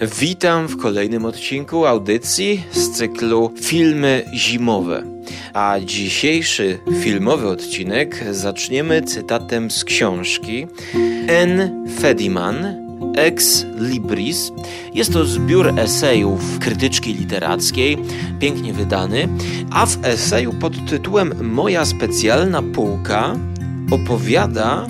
Witam w kolejnym odcinku audycji z cyklu Filmy Zimowe. A dzisiejszy filmowy odcinek zaczniemy cytatem z książki N. Fediman Ex Libris. Jest to zbiór esejów krytyczki literackiej, pięknie wydany, a w eseju pod tytułem Moja specjalna półka opowiada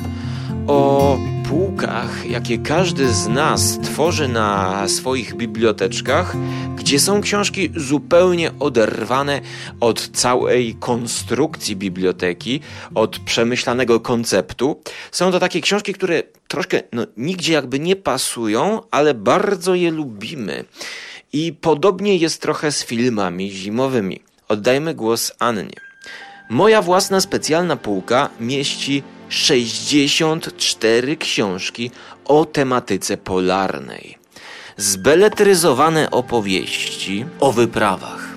o półkach, jakie każdy z nas tworzy na swoich biblioteczkach, gdzie są książki zupełnie oderwane od całej konstrukcji biblioteki, od przemyślanego konceptu. Są to takie książki, które troszkę no, nigdzie jakby nie pasują, ale bardzo je lubimy. I podobnie jest trochę z filmami zimowymi. Oddajmy głos Annie. Moja własna specjalna półka mieści 64 książki o tematyce polarnej. Zbeletryzowane opowieści o wyprawach,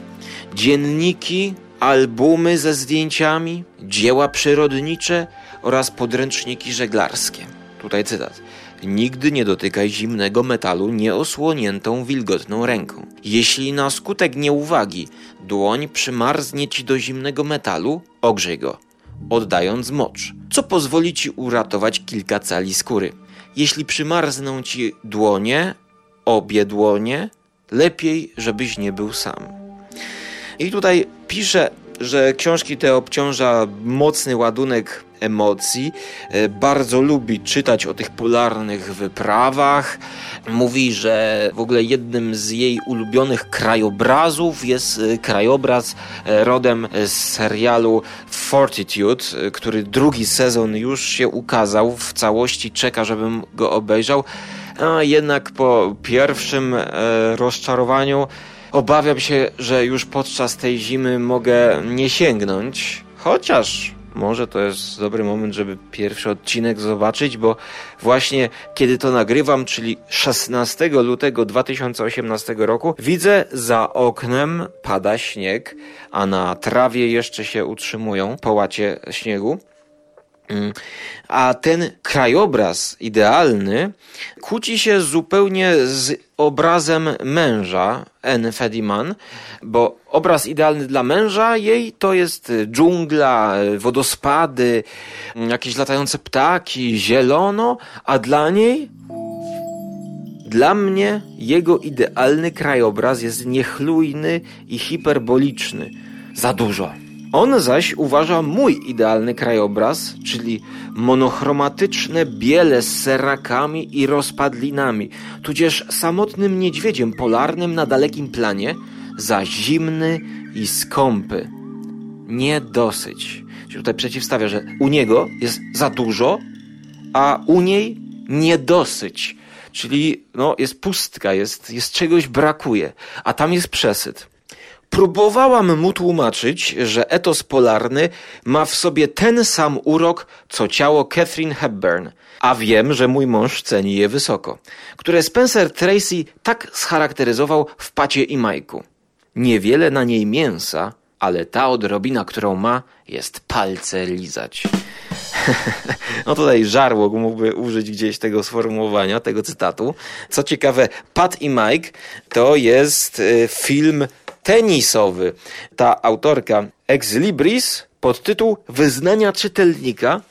dzienniki, albumy ze zdjęciami, dzieła przyrodnicze oraz podręczniki żeglarskie. Tutaj cytat. Nigdy nie dotykaj zimnego metalu nieosłoniętą wilgotną ręką. Jeśli na skutek nieuwagi dłoń przymarznie ci do zimnego metalu, ogrzej go oddając mocz, co pozwoli ci uratować kilka cali skóry. Jeśli przymarzną ci dłonie, obie dłonie, lepiej, żebyś nie był sam. I tutaj pisze, że książki te obciąża mocny ładunek emocji. E, bardzo lubi czytać o tych polarnych wyprawach. Mówi, że w ogóle jednym z jej ulubionych krajobrazów jest e, krajobraz e, rodem z serialu Fortitude, który drugi sezon już się ukazał w całości. Czeka, żebym go obejrzał. A jednak po pierwszym rozczarowaniu obawiam się, że już podczas tej zimy mogę nie sięgnąć. Chociaż może to jest dobry moment, żeby pierwszy odcinek zobaczyć, bo właśnie kiedy to nagrywam, czyli 16 lutego 2018 roku, widzę za oknem pada śnieg, a na trawie jeszcze się utrzymują połacie śniegu. Mm. A ten krajobraz idealny kłóci się zupełnie z obrazem męża N. Fediman, bo obraz idealny dla męża jej to jest dżungla, wodospady, jakieś latające ptaki, zielono, a dla niej dla mnie jego idealny krajobraz jest niechlujny i hiperboliczny. Za dużo. On zaś uważa mój idealny krajobraz, czyli monochromatyczne biele z serakami i rozpadlinami, tudzież samotnym niedźwiedziem polarnym na dalekim planie, za zimny i skąpy. Nie dosyć. Tutaj przeciwstawia, że u niego jest za dużo, a u niej niedosyć. Czyli no, jest pustka, jest, jest czegoś brakuje, a tam jest przesyt. Próbowałam mu tłumaczyć, że etos polarny ma w sobie ten sam urok, co ciało Catherine Hepburn, a wiem, że mój mąż ceni je wysoko, które Spencer Tracy tak scharakteryzował w Pacie i Majku. Niewiele na niej mięsa, ale ta odrobina, którą ma, jest palce lizać. no tutaj żarłok mógłby użyć gdzieś tego sformułowania, tego cytatu. Co ciekawe, Pat i Mike to jest y, film tenisowy. Ta autorka Ex Libris pod tytuł Wyznania czytelnika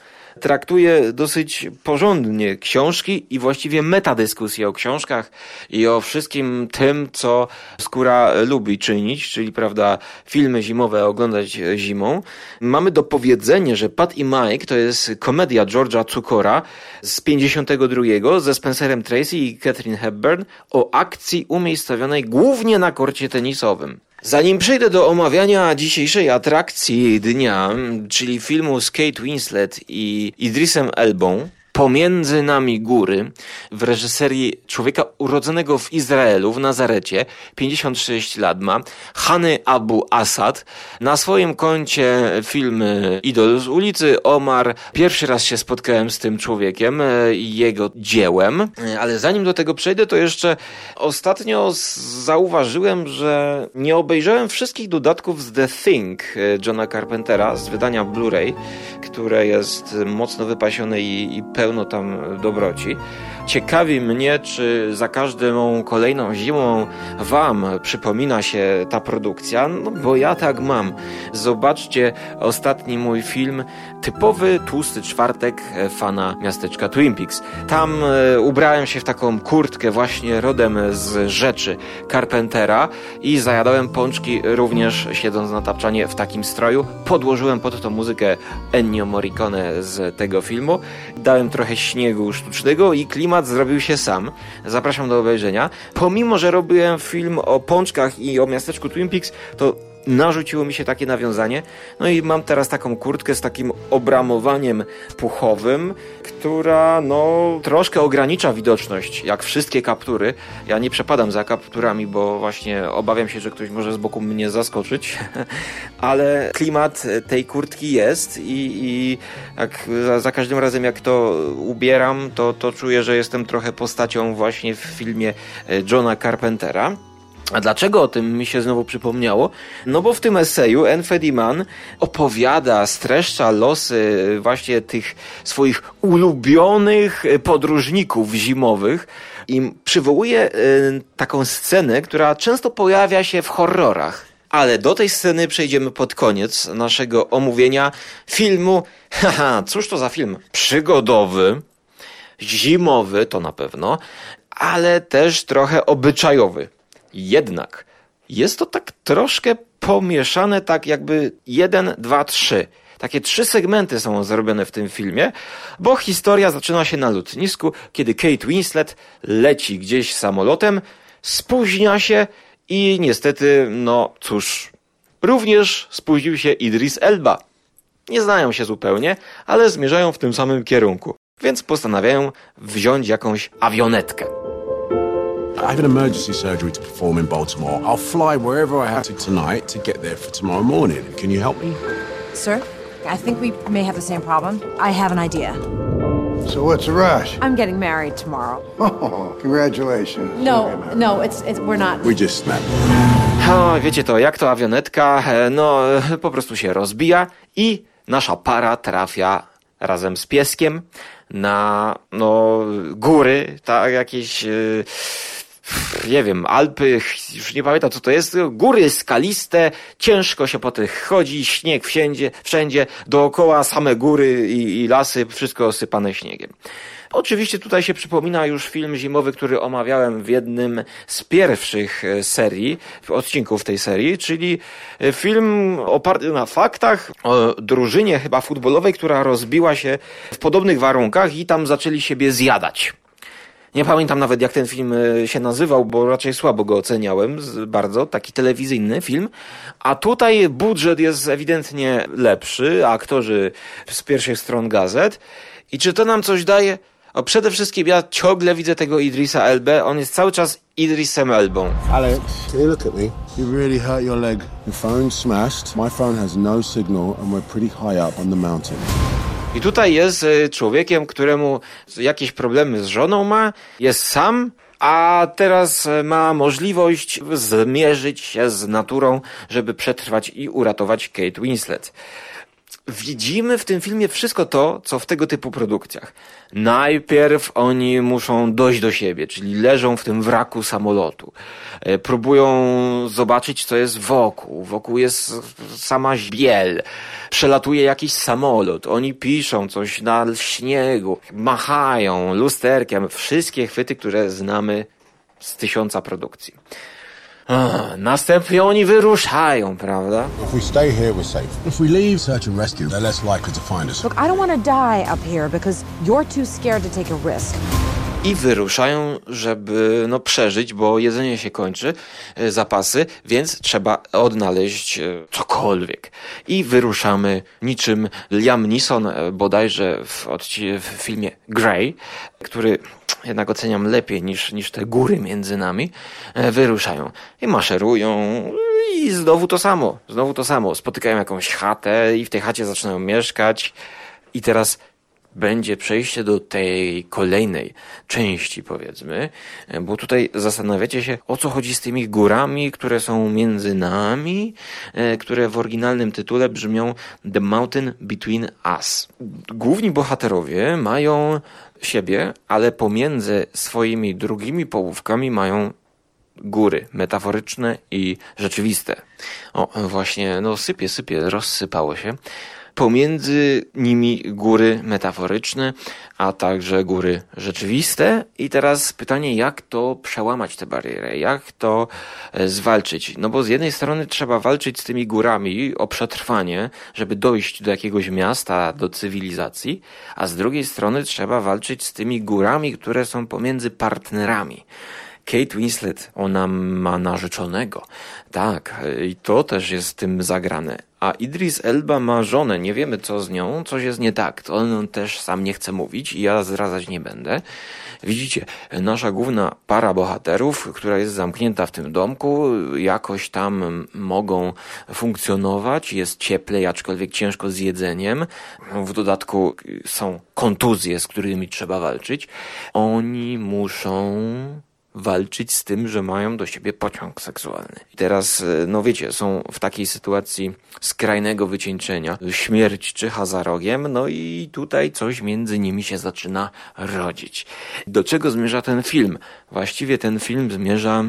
traktuje dosyć porządnie książki i właściwie metadyskusję o książkach i o wszystkim tym, co skóra lubi czynić, czyli prawda, filmy zimowe oglądać zimą. Mamy do powiedzenia, że Pat i Mike to jest komedia George'a Cukora z 52 ze Spencerem Tracy i Catherine Hepburn o akcji umiejscowionej głównie na korcie tenisowym. Zanim przejdę do omawiania dzisiejszej atrakcji dnia, czyli filmu z Kate Winslet i Idrisem Elbą, Pomiędzy nami góry w reżyserii człowieka urodzonego w Izraelu, w Nazarecie, 56 lat ma, Hany Abu Asad. Na swoim koncie filmy Idol z ulicy, Omar. Pierwszy raz się spotkałem z tym człowiekiem e, i jego dziełem, e, ale zanim do tego przejdę, to jeszcze ostatnio zauważyłem, że nie obejrzałem wszystkich dodatków z The Thing e, Johna Carpentera z wydania Blu-ray, które jest mocno wypasione i, i pełno tam dobroci. Ciekawi mnie, czy za każdą kolejną zimą Wam przypomina się ta produkcja, no bo ja tak mam. Zobaczcie ostatni mój film, typowy tłusty czwartek fana miasteczka Twin Peaks. Tam e, ubrałem się w taką kurtkę właśnie rodem z rzeczy Carpentera i zajadałem pączki również siedząc na tapczanie w takim stroju. Podłożyłem pod to muzykę Ennio Morricone z tego filmu. Dałem trochę śniegu sztucznego i klimat zrobił się sam. Zapraszam do obejrzenia. Pomimo, że robiłem film o pączkach i o miasteczku Twin Peaks, to narzuciło mi się takie nawiązanie. No i mam teraz taką kurtkę z takim obramowaniem puchowym, która no troszkę ogranicza widoczność, jak wszystkie kaptury. Ja nie przepadam za kapturami, bo właśnie obawiam się, że ktoś może z boku mnie zaskoczyć, ale klimat tej kurtki jest i, i jak za, za, każdym razem jak to ubieram, to, to czuję, że jestem trochę postacią właśnie w filmie Johna Carpentera. A dlaczego o tym mi się znowu przypomniało? No bo w tym eseju Enfedi Mann opowiada, streszcza losy właśnie tych swoich ulubionych podróżników zimowych i przywołuje y, taką scenę, która często pojawia się w horrorach. Ale do tej sceny przejdziemy pod koniec naszego omówienia filmu. Haha, cóż to za film? Przygodowy, zimowy to na pewno, ale też trochę obyczajowy. Jednak jest to tak troszkę pomieszane, tak jakby jeden, dwa, trzy. Takie trzy segmenty są zrobione w tym filmie, bo historia zaczyna się na lotnisku, kiedy Kate Winslet leci gdzieś samolotem, spóźnia się i niestety, no cóż, również spóźnił się Idris Elba. Nie znają się zupełnie, ale zmierzają w tym samym kierunku, więc postanawiają wziąć jakąś awionetkę. I have an emergency surgery to perform in Baltimore. I'll fly wherever I have to tonight to get there for tomorrow morning. Can you help me? Sir, I think we may have the same problem. I have an idea. So what's the rush? I'm getting married tomorrow. Oh, congratulations. No, no, it's, it's we're not. We just met. O, wiecie to, jak to awionetka, e, no po prostu się rozbija i nasza para trafia razem z pieskiem na no góry, tak jakieś... Yy nie wiem, Alpy, już nie pamiętam co to jest, góry skaliste, ciężko się po tych chodzi, śnieg wszędzie, wszędzie, dookoła same góry i, i lasy, wszystko osypane śniegiem. Oczywiście tutaj się przypomina już film zimowy, który omawiałem w jednym z pierwszych e, serii, odcinków tej serii, czyli e, film oparty na faktach o drużynie chyba futbolowej, która rozbiła się w podobnych warunkach i tam zaczęli siebie zjadać. Nie pamiętam nawet jak ten film e, się nazywał, bo raczej słabo go oceniałem, bardzo, taki telewizyjny film. A tutaj budżet jest ewidentnie lepszy, aktorzy z pierwszych stron gazet. I czy to nam coś daje? O, przede wszystkim ja ciągle widzę tego Idrisa Elbę, on jest cały czas Idrisem Elbą. Alex, can you look at me? You really hurt your leg. Your phone smashed. My phone has no signal and we're pretty high up on the mountain. I tutaj jest e, człowiekiem, któremu jakieś problemy z żoną ma, jest sam, a teraz e, ma możliwość zmierzyć się z naturą, żeby przetrwać i uratować Kate Winslet widzimy w tym filmie wszystko to, co w tego typu produkcjach. Najpierw oni muszą dojść do siebie, czyli leżą w tym wraku samolotu. E, próbują zobaczyć, co jest wokół. Wokół jest sama biel. Przelatuje jakiś samolot. Oni piszą coś na śniegu. Machają lusterkiem. Wszystkie chwyty, które znamy z tysiąca produkcji. Następnie oni wyruszają, prawda? If we stay here, we're safe. If we leave, search and rescue, they're less likely to find us. Look, I don't want to die up here because you're too scared to take a risk. I wyruszają, żeby no, przeżyć, bo jedzenie się kończy, e, zapasy, więc trzeba odnaleźć e, cokolwiek. I wyruszamy niczym Liam Neeson e, bodajże w, w filmie Grey, który jednak oceniam lepiej niż, niż te góry między nami, wyruszają i maszerują i znowu to samo, znowu to samo. Spotykają jakąś chatę i w tej chacie zaczynają mieszkać i teraz będzie przejście do tej kolejnej części, powiedzmy, bo tutaj zastanawiacie się, o co chodzi z tymi górami, które są między nami, e, które w oryginalnym tytule brzmią The Mountain Between Us. Główni bohaterowie mają siebie, ale pomiędzy swoimi drugimi połówkami mają góry metaforyczne i rzeczywiste. O, właśnie, no sypie, sypie, rozsypało się. Pomiędzy nimi góry metaforyczne, a także góry rzeczywiste. I teraz pytanie, jak to przełamać tę barierę? Jak to e, zwalczyć? No bo z jednej strony trzeba walczyć z tymi górami o przetrwanie, żeby dojść do jakiegoś miasta, do cywilizacji, a z drugiej strony trzeba walczyć z tymi górami, które są pomiędzy partnerami. Kate Winslet, ona ma narzeczonego. Tak, i to też jest tym zagrane. A Idris Elba ma żonę, nie wiemy co z nią, coś jest nie tak. To on też sam nie chce mówić i ja zdradzać nie będę. Widzicie, nasza główna para bohaterów, która jest zamknięta w tym domku, jakoś tam mogą funkcjonować, jest cieplej, aczkolwiek ciężko z jedzeniem. W dodatku są kontuzje, z którymi trzeba walczyć. Oni muszą walczyć z tym, że mają do siebie pociąg seksualny. I teraz, e, no wiecie, są w takiej sytuacji skrajnego wycieńczenia. Śmierć czyha za rogiem, no i tutaj coś między nimi się zaczyna rodzić. Do czego zmierza ten film? Właściwie ten film zmierza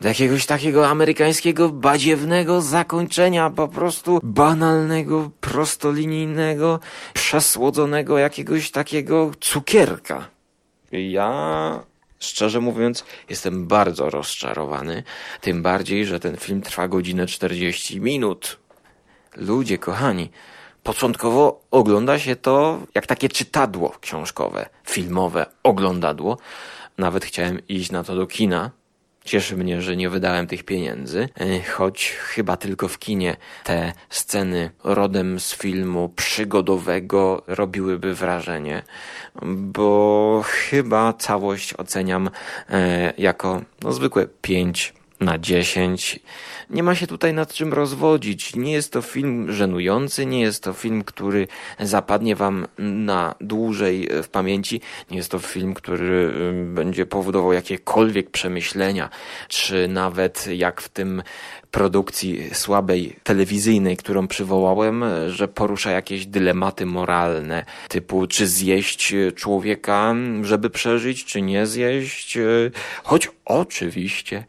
do jakiegoś takiego amerykańskiego, badziewnego zakończenia, po prostu banalnego, prostolinijnego, przesłodzonego jakiegoś takiego cukierka. Ja Szczerze mówiąc, jestem bardzo rozczarowany, tym bardziej, że ten film trwa godzinę 40 minut. Ludzie kochani, początkowo ogląda się to jak takie czytadło książkowe, filmowe, oglądadło. Nawet chciałem iść na to do kina, Cieszy mnie, że nie wydałem tych pieniędzy, e, choć chyba tylko w kinie te sceny rodem z filmu przygodowego robiłyby wrażenie, bo chyba całość oceniam e, jako no, zwykłe 5 na 10 nie ma się tutaj nad czym rozwodzić. Nie jest to film żenujący, nie jest to film, który zapadnie wam na dłużej w pamięci. Nie jest to film, który będzie powodował jakiekolwiek przemyślenia, czy nawet jak w tym produkcji słabej telewizyjnej, którą przywołałem, że porusza jakieś dylematy moralne, typu czy zjeść człowieka, żeby przeżyć, czy nie zjeść, choć oczywiście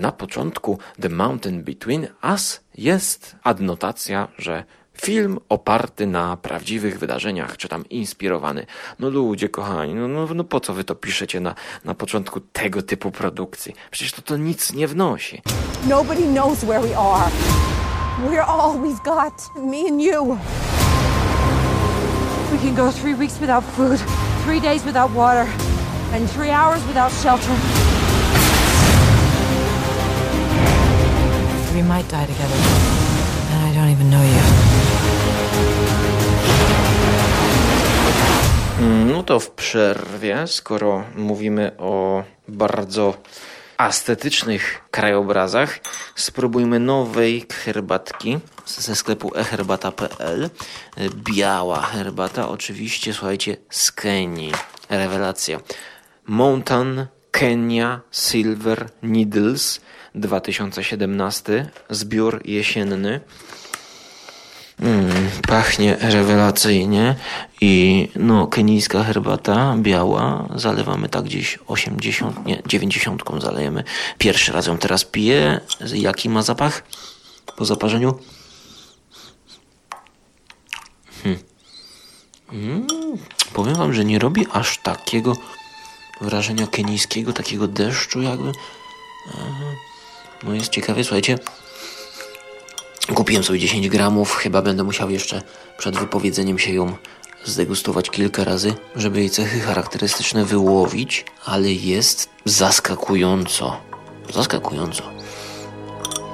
na początku The Mountain Between Us jest adnotacja, że Film oparty na prawdziwych wydarzeniach, czy tam inspirowany. No ludzie kochani, no, no, no po co wy to piszecie na, na początku tego typu produkcji? Przecież to to nic nie wnosi. Nobody knows where we are. We're all we've got, me and you. We can go three weeks without food, three days without water, and three hours without shelter. We might die together, and I don't even know you. No to w przerwie, skoro mówimy o bardzo estetycznych krajobrazach, spróbujmy nowej herbatki ze sklepu eherbata.pl. Biała herbata, oczywiście, słuchajcie, z Kenii. Rewelacja. Mountain Kenya Silver Needles 2017, zbiór jesienny. Mm, pachnie rewelacyjnie i no, kenijska herbata biała, zalewamy tak gdzieś 80, nie, 90 zalejemy. Pierwszy raz ją teraz piję. Jaki ma zapach po zaparzeniu? Hmm. Mm, powiem wam, że nie robi aż takiego wrażenia kenijskiego, takiego deszczu jakby. No jest ciekawie, słuchajcie, Kupiłem sobie 10 gramów, chyba będę musiał jeszcze przed wypowiedzeniem się ją zdegustować kilka razy, żeby jej cechy charakterystyczne wyłowić, ale jest zaskakująco. Zaskakująco.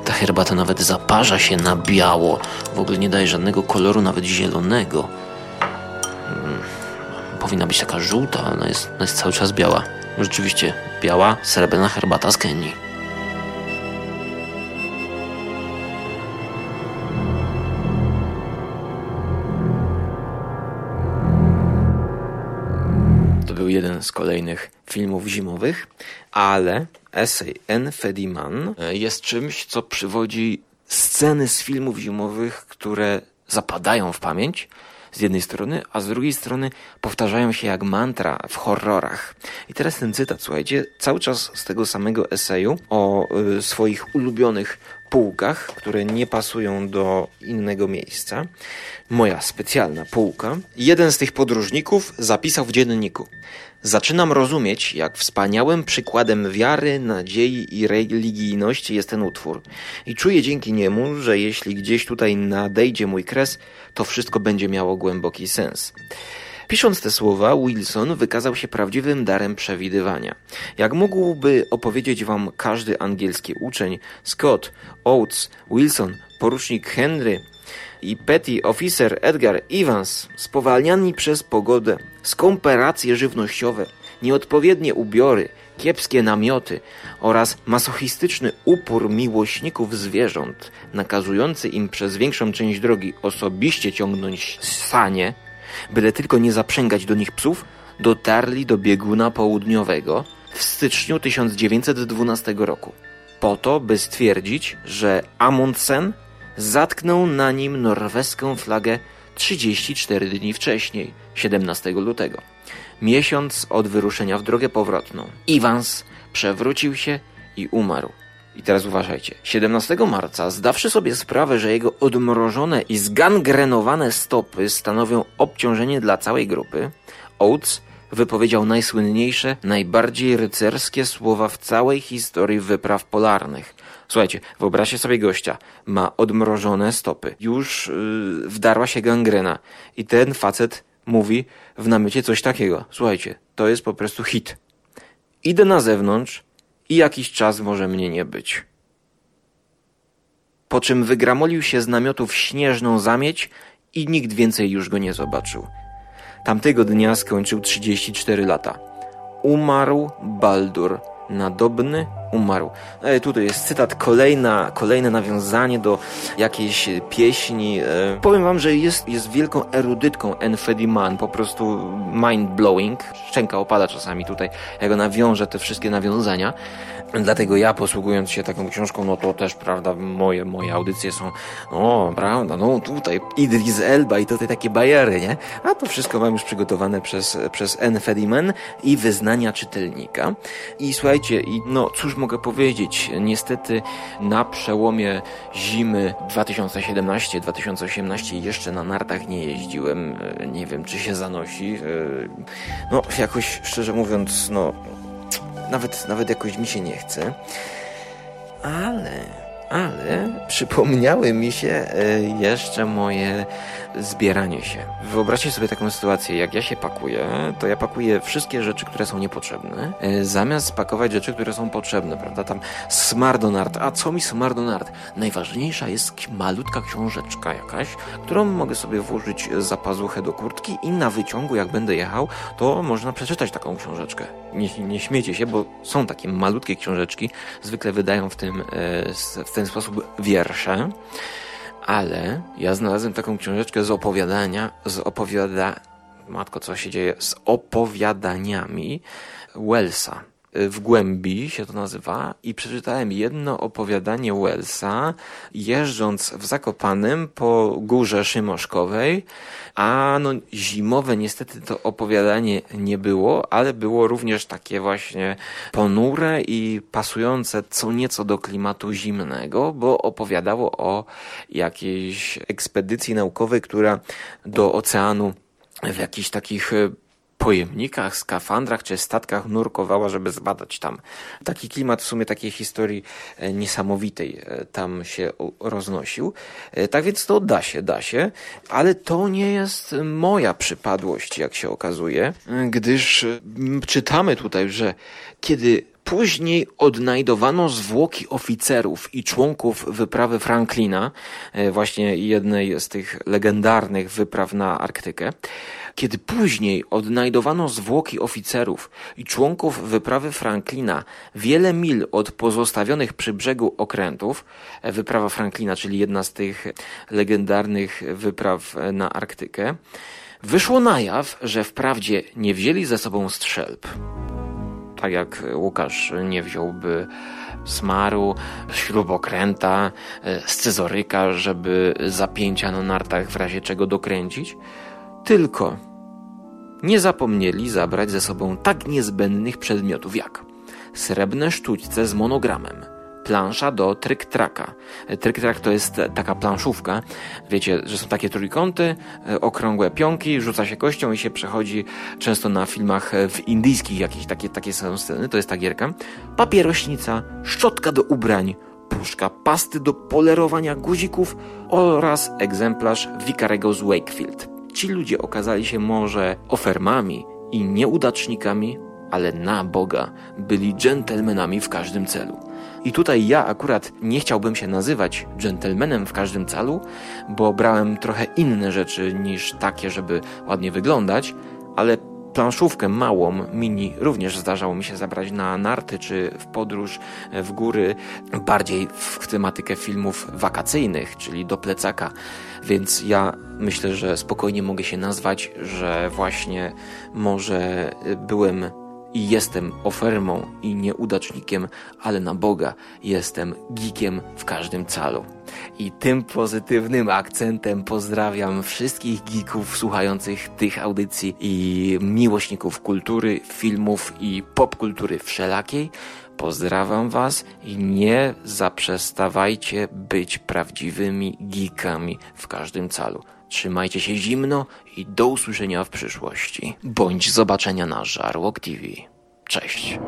Ta herbata nawet zaparza się na biało. W ogóle nie daje żadnego koloru, nawet zielonego. Hmm. Powinna być taka żółta, ona jest, ona jest cały czas biała. Rzeczywiście biała, srebrna herbata z Kenii. Jeden z kolejnych filmów zimowych, ale esej N. Fediman e, jest czymś, co przywodzi sceny z filmów zimowych, które zapadają w pamięć z jednej strony, a z drugiej strony powtarzają się jak mantra w horrorach. I teraz ten cytat, słuchajcie, cały czas z tego samego eseju o y, swoich ulubionych półkach, które nie pasują do innego miejsca. Moja specjalna półka. Jeden z tych podróżników zapisał w dzienniku. Zaczynam rozumieć, jak wspaniałym przykładem wiary, nadziei i religijności jest ten utwór. I czuję dzięki niemu, że jeśli gdzieś tutaj nadejdzie mój kres, to wszystko będzie miało głęboki sens. Pisząc te słowa, Wilson wykazał się prawdziwym darem przewidywania. Jak mógłby opowiedzieć wam każdy angielski uczeń, Scott, Oates, Wilson, porucznik Henry, i petty officer Edgar Evans, spowalniani przez pogodę, skąpe racje żywnościowe, nieodpowiednie ubiory, kiepskie namioty oraz masochistyczny upór miłośników zwierząt, nakazujący im przez większą część drogi osobiście ciągnąć sanie, byle tylko nie zaprzęgać do nich psów, dotarli do bieguna południowego w styczniu 1912 roku. Po to, by stwierdzić, że Amundsen zatknął na nim norweską flagę 34 dni wcześniej, 17 lutego, miesiąc od wyruszenia w drogę powrotną. Iwans przewrócił się i umarł. I teraz uważajcie. 17 marca, zdawszy sobie sprawę, że jego odmrożone i zgangrenowane stopy stanowią obciążenie dla całej grupy, Oates wypowiedział najsłynniejsze, najbardziej rycerskie słowa w całej historii wypraw polarnych. Słuchajcie, wyobraźcie sobie gościa, ma odmrożone stopy, już yy, wdarła się gangrena i ten facet mówi w namiocie coś takiego. Słuchajcie, to jest po prostu hit. Idę na zewnątrz i jakiś czas może mnie nie być. Po czym wygramolił się z namiotu w śnieżną zamieć i nikt więcej już go nie zobaczył. Tamtego dnia skończył 34 lata. Umarł Baldur, nadobny umarł. E, tutaj jest cytat, kolejna, kolejne nawiązanie do jakiejś pieśni. E, powiem wam, że jest, jest wielką erudytką Enfedi Mann, po prostu mind-blowing. Szczęka opada czasami tutaj, jak ona wiąże te wszystkie nawiązania. Dlatego ja posługując się taką książką, no to też, prawda, moje, moje audycje są, no, prawda, no tutaj Idris Elba i tutaj takie bajery, nie? A to wszystko mam już przygotowane przez, przez N. Fediman i wyznania czytelnika. I słuchajcie, i no, cóż mogę powiedzieć? Niestety na przełomie zimy 2017-2018 jeszcze na nartach nie jeździłem. Nie wiem, czy się zanosi. No, jakoś, szczerze mówiąc, no, nawet, nawet jakoś mi się nie chce. Ale, ale przypomniały mi się e, jeszcze moje zbieranie się. Wyobraźcie sobie taką sytuację, jak ja się pakuję, to ja pakuję wszystkie rzeczy, które są niepotrzebne, e, zamiast pakować rzeczy, które są potrzebne, prawda? Tam smardonart. A co mi smardonart? Najważniejsza jest malutka książeczka jakaś, którą mogę sobie włożyć za pazuchę do kurtki i na wyciągu, jak będę jechał, to można przeczytać taką książeczkę. Nie, nie śmiecie się, bo są takie malutkie książeczki, zwykle wydają w tym, e, w ten sposób wiersze. Ale ja znalazłem taką książeczkę z opowiadania, z opowiada... Matko, co się dzieje? Z opowiadaniami Wellsa. W głębi się to nazywa i przeczytałem jedno opowiadanie Wellsa jeżdżąc w Zakopanym po górze Szymoszkowej, a no zimowe niestety to opowiadanie nie było, ale było również takie właśnie ponure i pasujące co nieco do klimatu zimnego, bo opowiadało o jakiejś ekspedycji naukowej, która do oceanu w jakichś takich pojemnikach, skafandrach czy statkach nurkowała, żeby zbadać tam. Taki klimat w sumie takiej historii e, niesamowitej e, tam się roznosił. E, tak więc to da się, da się, ale to nie jest moja przypadłość, jak się okazuje, gdyż czytamy tutaj, że kiedy Później odnajdowano zwłoki oficerów i członków wyprawy Franklina, właśnie jednej z tych legendarnych wypraw na Arktykę. Kiedy później odnajdowano zwłoki oficerów i członków wyprawy Franklina wiele mil od pozostawionych przy brzegu okrętów, wyprawa Franklina, czyli jedna z tych legendarnych wypraw na Arktykę, Wyszło na jaw, że wprawdzie nie wzięli ze sobą strzelb. Tak jak Łukasz nie wziąłby smaru, śrubokręta, scyzoryka, żeby zapięcia na nartach w razie czego dokręcić. Tylko nie zapomnieli zabrać ze sobą tak niezbędnych przedmiotów jak srebrne sztućce z monogramem, plansza do tryk-traka. Tryk-trak to jest taka planszówka. Wiecie, że są takie trójkąty, e, okrągłe pionki, rzuca się kością i się przechodzi często na filmach e, w indyjskich jakieś takie, takie są sceny, to jest ta gierka. Papierośnica, szczotka do ubrań, puszka pasty do polerowania guzików oraz egzemplarz Vicarego z Wakefield. Ci ludzie okazali się może ofermami i nieudacznikami, ale na Boga byli dżentelmenami w każdym celu. I tutaj ja akurat nie chciałbym się nazywać dżentelmenem w każdym celu, bo brałem trochę inne rzeczy niż takie, żeby ładnie wyglądać, ale planszówkę małą, mini, również zdarzało mi się zabrać na narty czy w podróż w góry, bardziej w tematykę filmów wakacyjnych, czyli do plecaka. Więc ja myślę, że spokojnie mogę się nazwać, że właśnie może byłem i jestem ofermą i nieudacznikiem, ale na Boga jestem geekiem w każdym calu. I tym pozytywnym akcentem pozdrawiam wszystkich geeków słuchających tych audycji i miłośników kultury, filmów i popkultury wszelakiej. Pozdrawiam Was i nie zaprzestawajcie być prawdziwymi geekami w każdym calu. Trzymajcie się zimno i do usłyszenia w przyszłości. Bądź zobaczenia na Żarłok TV. Cześć.